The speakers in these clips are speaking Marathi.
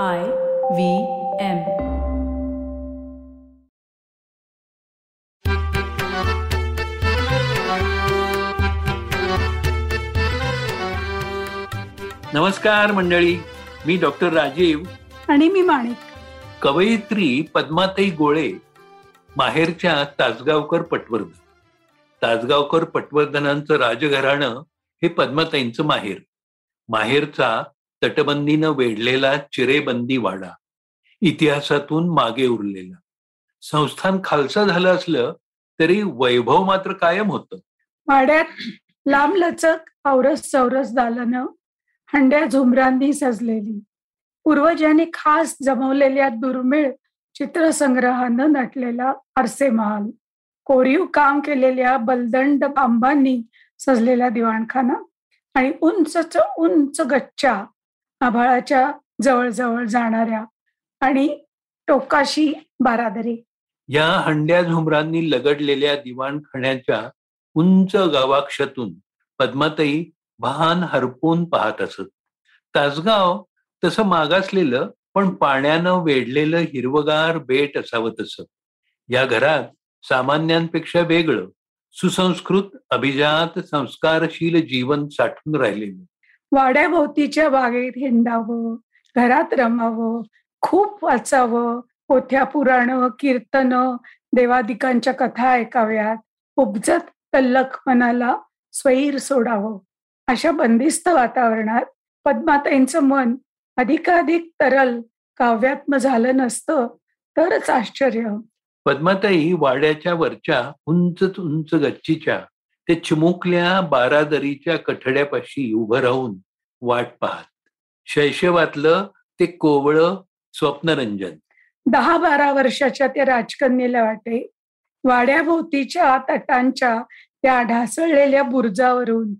I V M. नमस्कार मंडळी मी डॉक्टर राजीव. आणि मी माणिक. कवयित्री पद्माताई गोळे माहेरच्या तासगावकर पटवर्धन. तासगावकर पटवर्धनांचं राजघराणं हे पद्माताईंचं माहेर. माहेरचा तटबंदीनं वेढलेला चिरेबंदी वाडा इतिहासातून मागे उरलेला. संस्थान खालसा झालं असलं तरी वैभव मात्र कायम होत. वाड्यात लांब लचक औरस चौरस दालनं हंड्या झुमरांनी सजलेली. पूर्वजांनी खास जमवलेल्या दुर्मिळ चित्रसंग्रहानं नटलेला आरसे महाल. कोरीव काम केलेल्या बलदंड बांबांनी सजलेला दिवाणखाना आणि उंच उंच गच्च्या आभाळाच्या जवळजवळ जाणाऱ्या आणि टोकाशी बारादरी. या हंड्या झुमरांनी लगडलेल्या दिवाणखाण्याच्या उंच गावाक्षातून पद्माताई भान हरपून पाहत असत. तासगाव तसं मागासलेलं पण पाण्यानं वेढलेलं हिरवगार बेट असावं तसं. या घरात सामान्यांपेक्षा वेगळं सुसंस्कृत अभिजात संस्कारशील जीवन साठून राहिलेलं. वाड्याभोवतीच्या बागेत हिंडावं घरात रमावं खूप वाचावं पोथ्या पुराण कीर्तन देवादिकांच्या कथा ऐकाव्यात उपजत तल्लख मनाला स्वैर सोडावं. अशा बंदिस्त वातावरणात पद्माताईंचं मन अधिकाधिक तरल काव्यात्म झालं नसतं तरच आश्चर्य. पद्माताई वाड्याच्या वरच्या उंच उंच गच्चीच्या ते चिमुकल्या बारादरीच्या कठड्यापाशी उभं राहून वाट पाहत. शैशवातलं ते कोवळ स्वप्नरंजन. दहा बारा वर्षाच्या त्या राजकन्येला वाटे. वाड्याभोवतीच्या तटांच्या त्या ढासळलेल्या बुर्जावरून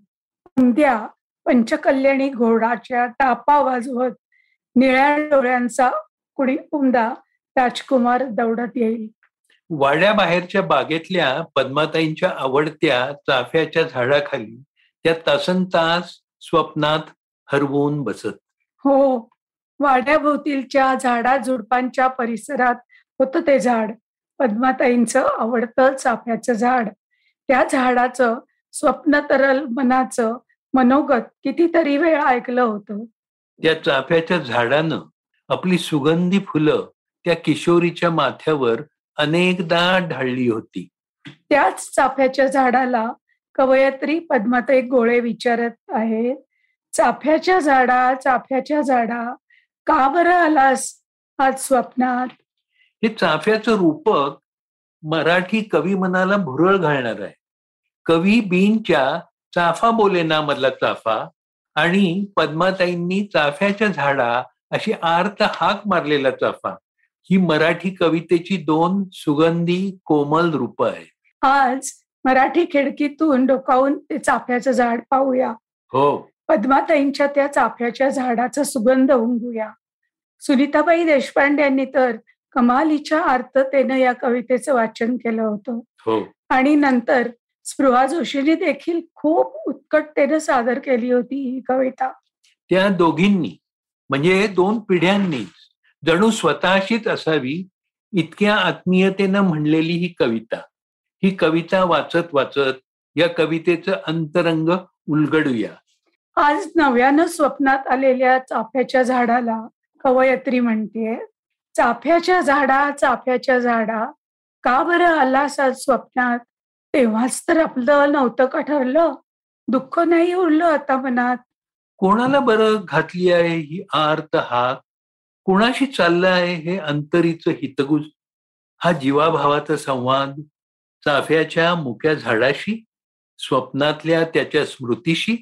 उंद्या पंचकल्याणी घोडाच्या टापा वाजवत निळ्या डोळ्यांचा कुणी उमदा राजकुमार दौडत येईल. वाड्याबाहेरच्या बागेतल्या पद्माताईंच्या आवडत्या चाफ्याच्या झाडाखाली त्या तासन तास स्वप्नात हरवून बसत. हो वाड्याभोवतीलच्या झाडा झुडपांच्या परिसरात होतं ते झाड. पद्माताईंचं आवडतं चाफ्याचं झाड. त्या झाडाचं स्वप्नतरल मनाचं मनोगत कितीतरी वेळ ऐकलं होतं. त्या चाफ्याच्या झाडानं आपली सुगंधी फुलं त्या किशोरीच्या माथ्यावर अनेकदा ढाळली होती. त्याच चाफ्याच्या झाडाला कवयत्री पद्माताई गोळे विचारत आहेत. चाफ्याच्या झाडा चाफ्याच्या झाडा का बरं आलास आज स्वप्नात? हे चाफ्याचं रूपक मराठी कवी मनाला भुरळ घालणार आहे. कवी बीनच्या चाफा बोलेना मधला चाफा आणि पद्माताईंनी चाफ्याच्या झाडा अशी आर्त हाक मारलेला चाफा. ही मराठी कवितेची दोन सुगंधी कोमल रूप आहे आज मराठी खिडकीतून डोकावून ते चाफ्याचं झाड पाहूया. हो. पद्माताईंच्या त्या चाफ्याच्या झाडाचा सुगंध उंगूया सुनीताबाई देशपांडे यांनी तर कमालीच्या आर्ततेनं या कवितेचं वाचन केलं होतं. हो. आणि नंतर स्पृहा जोशींनी देखील खूप उत्कटतेनं सादर केली होती ही कविता. त्या दोघींनी म्हणजे दोन पिढ्यांनी जणू स्वतःशीच असावी इतक्या आत्मीयतेनं म्हणलेली ही कविता. ही कविता वाचत वाचत या कवितेचं अंतरंग उलगडूया. आज नव्यानं स्वप्नात आलेल्या चाफ्याच्या झाडाला कवयत्री म्हणतेय. चाफ्याच्या झाडा चाफ्याच्या झाडा. का बरं आलास आज स्वप्नात? तेव्हाच तर आपलं नव्हतं का ठरलं? दुःख नाही उरलं आता मनात. कोणाला बरं घातली आहे ही आर्त हाक? कुणाशी चाललं आहे हे अंतरीचं हितगुज? हा जीवाभावाचा संवाद चाफ्याच्या मुक्या झाडाशी स्वप्नातल्या त्याच्या स्मृतीशी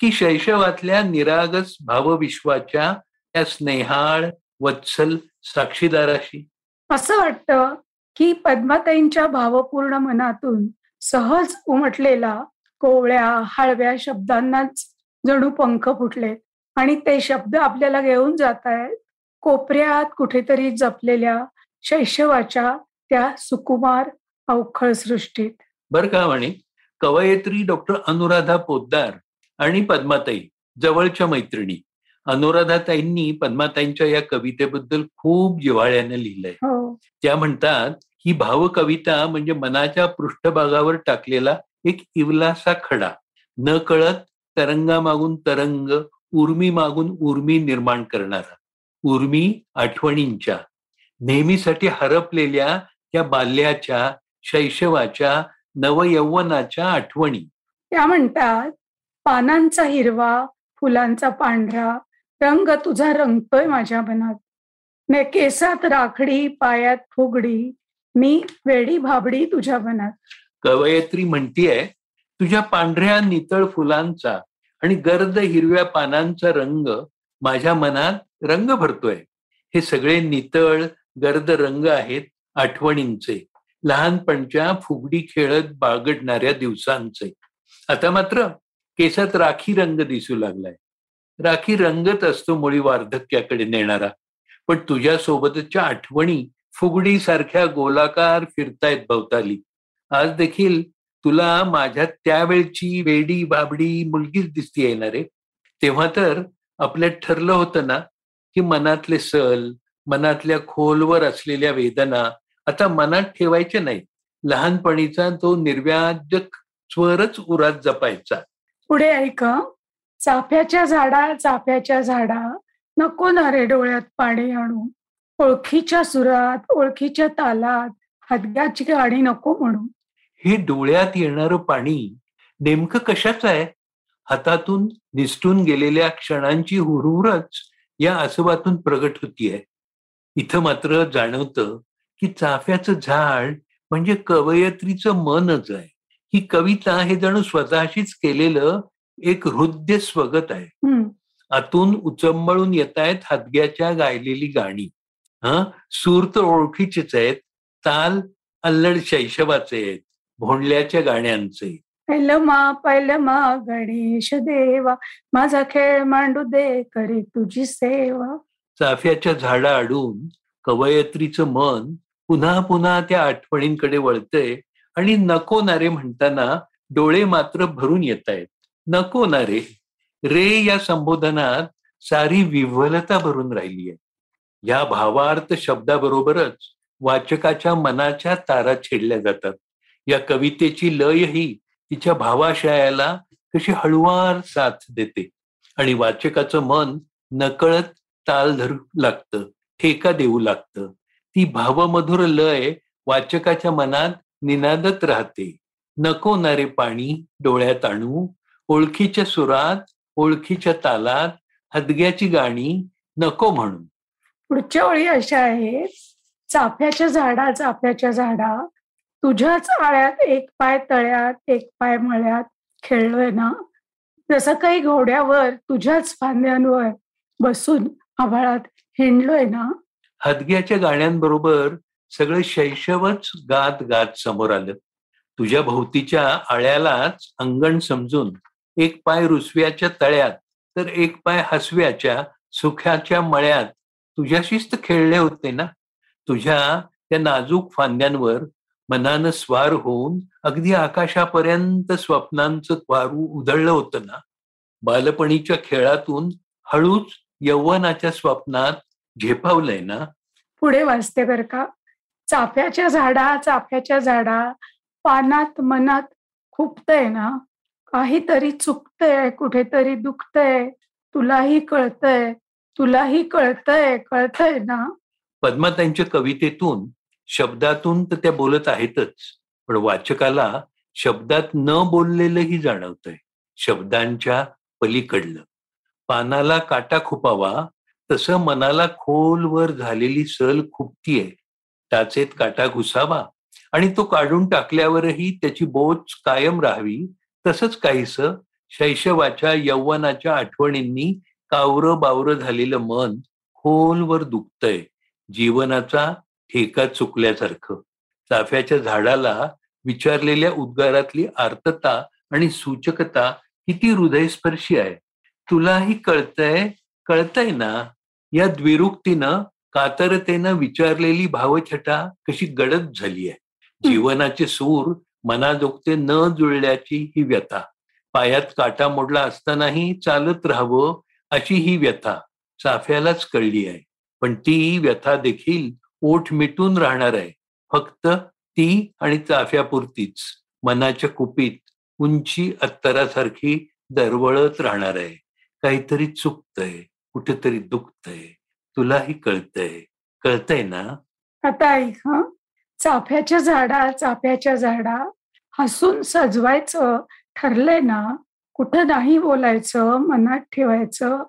की शैशवातल्या निरागस भावविश्वाच्या त्या स्नेहाळ वत्सल साक्षीदाराशी? असं वाटतं की पद्माताईंच्या भावपूर्ण मनातून सहज उमटलेला कोवळ्या हळव्या शब्दांनाच जणू पंख फुटले आणि ते शब्द आपल्याला घेऊन जात आहेत कोपऱ्यात कुठेतरी जपलेल्या शैशवाच्या त्या सुकुमार अवखळ सृष्टीत. बर का म्हणे कवयित्री डॉक्टर अनुराधा पोद्दार आणि पद्माताई जवळच्या मैत्रिणी. अनुराधाताईंनी पद्माताईंच्या या कवितेबद्दल खूप जिव्हाळ्यानं लिहिलंय. हो. त्या म्हणतात ही भावकविता म्हणजे मनाच्या पृष्ठभागावर टाकलेला एक इवलासा खडा. न कळत तरंगामागून तरंग उर्मी मागून उर्मी निर्माण करणारा. उर्मी आठवणींच्या नेहमीसाठी हरपलेल्या त्या बाल्याच्या शैशवाच्या नवयौवनाच्या आठवणी. त्या म्हणतात पानांचा हिरवा फुलांचा पांढरा रंग तुझा रंगतोय माझ्या मनात. ने केसात राखडी पायात फुगडी मी वेडी भाबडी तुझ्या मनात. कवयत्री म्हणतीये तुझ्या पांढऱ्या नितळ फुलांचा आणि गर्द हिरव्या पानांचा रंग माझ्या मनात रंग भरतोय. हे सगळे नितळ गर्द रंग आहेत आठवणींचे. लहानपणच्या फुगडी खेळत बाळगडणाऱ्या दिवसांचे. आता मात्र केसात राखी रंग दिसू लागलाय. राखी रंगत असतो मुळी वार्धक्याकडे नेणारा. पण तुझ्या सोबतच्या आठवणी फुगडी सारख्या गोलाकार फिरतायत भवताली. आज देखील तुला माझ्या त्यावेळची वेडी बाबडी मुलगीच दिसती येणारे तेव्हा तर आपल्यात ठरलं होतं ना की मनातले सल मनातल्या खोलवर असलेल्या वेदना आता मनात ठेवायचे नाही लहानपणीचा तो निर्व्याजक स्वरच उरात जपायचा. पुढे ऐक चाफ्याच्या झाडा चाफ्याच्या झाडा नको ना रे डोळ्यात पाणी आणू. ओळखीच्या सुरात ओळखीच्या तालात हादग्याची गाणी नको म्हणू. हे डोळ्यात येणारं पाणी नेमकं कशाचं आहे? हातातून निसटून गेलेल्या क्षणांची हुरहुरच या आसवातून प्रगट होतीये इथं मात्र जाणवतं की चाफ्याचं झाड म्हणजे कवयत्रीचं मनच आहे. ही कविता हे जणू स्वतःशीच केलेलं एक हृदय स्वगत आहे. आतून उचंबळून येत आहेत हादग्याच्या गायलेली गाणी. हा? सूर तर ओळखीचेच आहेत ताल अल्लड शैशवाचे आहेत भोंडल्याच्या गाण्यांचे पहिलं मा मा गणेश देवा माझा खेळ मांडू दे करे तुझी सेवा. चाफ्याच्या झाडा अडून कवयत्रीचं मन पुन्हा पुन्हा त्या आठवणींकडे वळतंय आणि नको नारे म्हणताना डोळे मात्र भरून येत आहेत नको नारे. रे या संबोधनात सारी विव्हलता भरून राहिली आहे या भावार्थ शब्दाबरोबरच वाचकाच्या मनाच्या तारा छेडल्या जातात. या कवितेची लयही तिच्या भावाशयाला कशी हळुवार साथ देते. आणि वाचकाचं मन नकळत ताल धरू लागतं ठेका देऊ लागतं. ती भावमधुर लय वाचकाच्या मनात निनादत राहते. नको नारे पाणी डोळ्यात आणू ओळखीच्या सुरात ओळखीच्या तालात हदग्याची गाणी नको म्हणू. पुढच्या ओळी अशा आहेत चाफ्याच्या झाडा चाफ्याच्या झाडा. तुझ्याच आळ्यात एक पाय तळ्यात एक पाय मळ्यात खेळलोय ना? जसं काही घोड्यावर तुझ्याच फांद्यांवर बसून आभाळात हिंडलोय ना? हदग्याच्या गाण्यांबरोबर सगळं शैशवच गात गात समोर आलं. तुझ्या भोवतीच्या आळ्यालाच अंगण समजून एक पाय रुसव्याच्या तळ्यात तर एक पाय हसव्याच्या सुख्याच्या मळ्यात तुझ्याशीच तर खेळले होते ना? तुझ्या त्या नाजूक फांद्यांवर मनानं स्वार होऊन अगदी आकाशापर्यंत स्वप्नांचं वारू उधळलं होतं ना बालपणीच्या खेळातून हळूच यौवनाच्या स्वप्नात झेपावलंय ना? पुढे वाचते बर का चाफ्याच्या झाडा चाफ्याच्या झाडा पानात मनात खुपतय ना काहीतरी चुकतंय कुठेतरी दुखतंय तुलाही कळतंय तुलाही कळतंय कळतंय ना? पद्माताईंच्या कवितेतून शब्दातून तर त्या बोलत आहेतच. पण वाचकाला शब्दात न बोललेलंही जाणवतंय. शब्दांच्या पलीकडलं. पानाला काटा खुपावा तसं मनाला खोलवर झालेली सल खुपतीये. टाचेत काटा घुसावा आणि तो काढून टाकल्यावरही त्याची बोच कायम राहावी तसंच काहीस शैशवाच्या यौवनाच्या आठवणींनी कावरं बावरं झालेलं मन खोलवर दुखतंय. जीवनाचा ठेका चुकल्यासारखं. चाफ्याच्या झाडाला विचारलेल्या उद्गारातली आर्तता आणि सूचकता किती हृदयस्पर्शी आहे. तुलाही कळतंय कळतंय ना? या द्विरुक्तीनं कातरतेनं विचारलेली भावछटा कशी गडद झाली आहे. जीवनाचे सूर मनाजोगते न जुळल्याची ही व्यथा. पायात काटा मोडला असतानाही चालत राहावं अशी ही व्यथा चाफ्यालाच कळली आहे. पण ती व्यथा देखील ओठ मिटून राहणार आहे. फक्त ती आणि चाफ्यापुरतीच मनाच्या कुपीत उंची अत्तरासारखी दरवळत राहणार आहे. काहीतरी चुकतंय कुठेतरी दुखतंय. तुलाही कळतंय. कळतंय ना? आता ऐक चाफ्याच्या झाडा चाफ्याच्या झाडा हसून सजवायचं ठरलंय ना? कुठं नाही बोलायचं मनात ठेवायचं?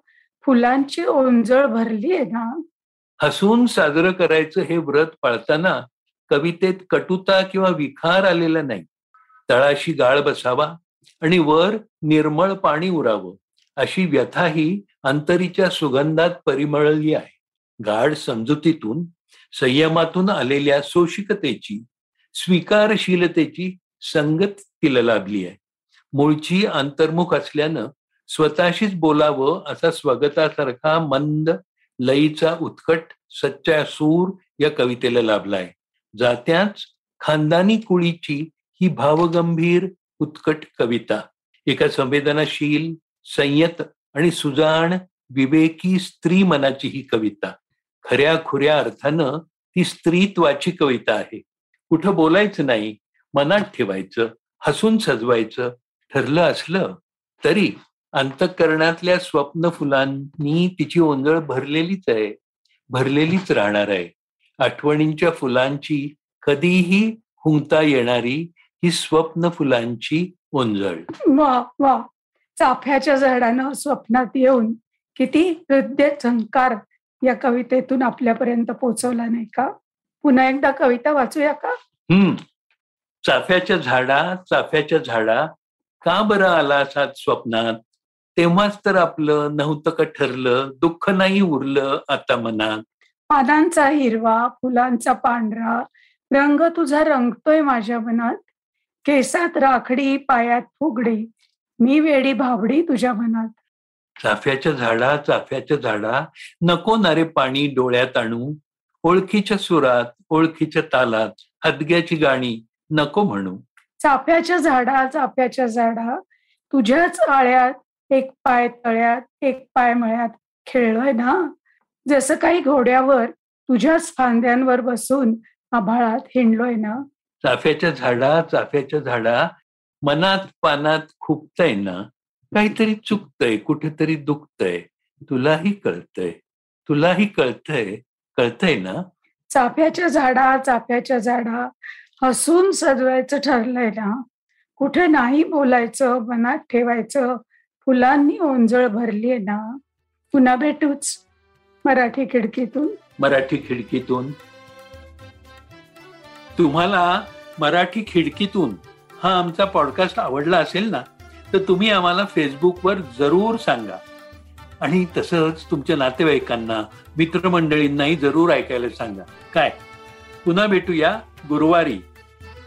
फुलांची ओंजळ भरली आहे ना? हसून साजरं करायचं हे व्रत पाळताना कवितेत कटुता किंवा विखार आलेला नाही. तळाशी गाळ बसावा आणि वर निर्मळ पाणी उरावं. अशी व्यथा ही अंतरीच्या सुगंधात परिमळली आहे. गाढ समजुतीतून संयमातून आलेल्या सोशिकतेची स्वीकारशीलतेची संगत तिला लाभली आहे. मूळची अंतर्मुख असल्यानं स्वतःशीच बोलावं असा स्वगतासारखा मंद लईचा उत्कट सच्चा सूर या कवितेला लाभलाय. जात्याच खानदानी कुळीची ही भावगंभीर उत्कट कविता. एका संवेदनाशील संयत आणि सुजाण विवेकी स्त्री मनाची ही कविता. खऱ्या खुऱ्या अर्थानं ती स्त्रीत्वाची कविता आहे. कुठं बोलायचं नाही मनात ठेवायचं हसून सजवायचं ठरलं असलं तरी अंतकरणातल्या स्वप्न फुलांनी तिची ओंजळ भरलेलीच आहे भरलेलीच राहणार आहे. आठवणींच्या फुलांची कधीही हुंकता येणारी ही स्वप्न फुलांची ओंजळ. वा वा. चाफ्याच्या झाडानं स्वप्नात येऊन किती हृदय झंकार या कवितेतून आपल्यापर्यंत पोहोचवला नाही का? पुन्हा एकदा कविता वाचूया का? हम्म. चाफ्याच्या झाडा चाफ्याच्या झाडा का बरं आला सात स्वप्नात? तेव्हाच तर आपलं नव्हतं का ठरलं दुःख नाही उरलं आता मनात. पानांचा हिरवा फुलांचा पांढरा रंग तुझा रंगतोय माझ्या मनात. केसात राखडी पायात फुगडी मी वेडी भावडी तुझ्या मनात. चाफ्याच्या झाडा चाफ्याच्या झाडा नको नारे पाणी डोळ्यात आणू. ओळखीच्या सुरात ओळखीच्या तालात हदग्याची गाणी नको म्हणू. चाफ्याच्या झाडा चाफ्याच्या झाडा तुझ्याच आळ्यात एक पाय तळ्यात एक पाय मळ्यात खेळलोय ना? जसं काही घोड्यावर तुझ्याच फांद्यांवर बसून आभाळात हिंडलोय ना? चाफ्याच्या झाडा चाफ्याच्या झाडा मनात पानात खुपतय ना? काहीतरी चुकतंय कुठेतरी दुखतंय. तुलाही कळतंय. तुलाही कळतंय कळतंय ना? चाफ्याच्या झाडा चाफ्याच्या झाडा हसून सजवायचं ठरलंय ना? कुठे नाही बोलायचं मनात ठेवायचं फुलांनी ओंजळ भरली आहे ना पुन्हा भेटूच मराठी खिडकीतून. मराठी खिडकीतून. तुम्हाला मराठी खिडकीतून हा आमचा पॉडकास्ट आवडला असेल ना तर तुम्ही आम्हाला फेसबुकवर जरूर सांगा. आणि तसंच तुमच्या नातेवाईकांना मित्रमंडळींनाही जरूर ऐकायला सांगा. काय? पुन्हा भेटूया गुरुवारी.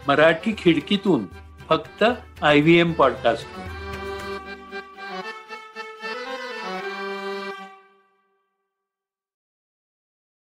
मराठी खिडकीतून फक्त आय व्ही एम पॉडकास्ट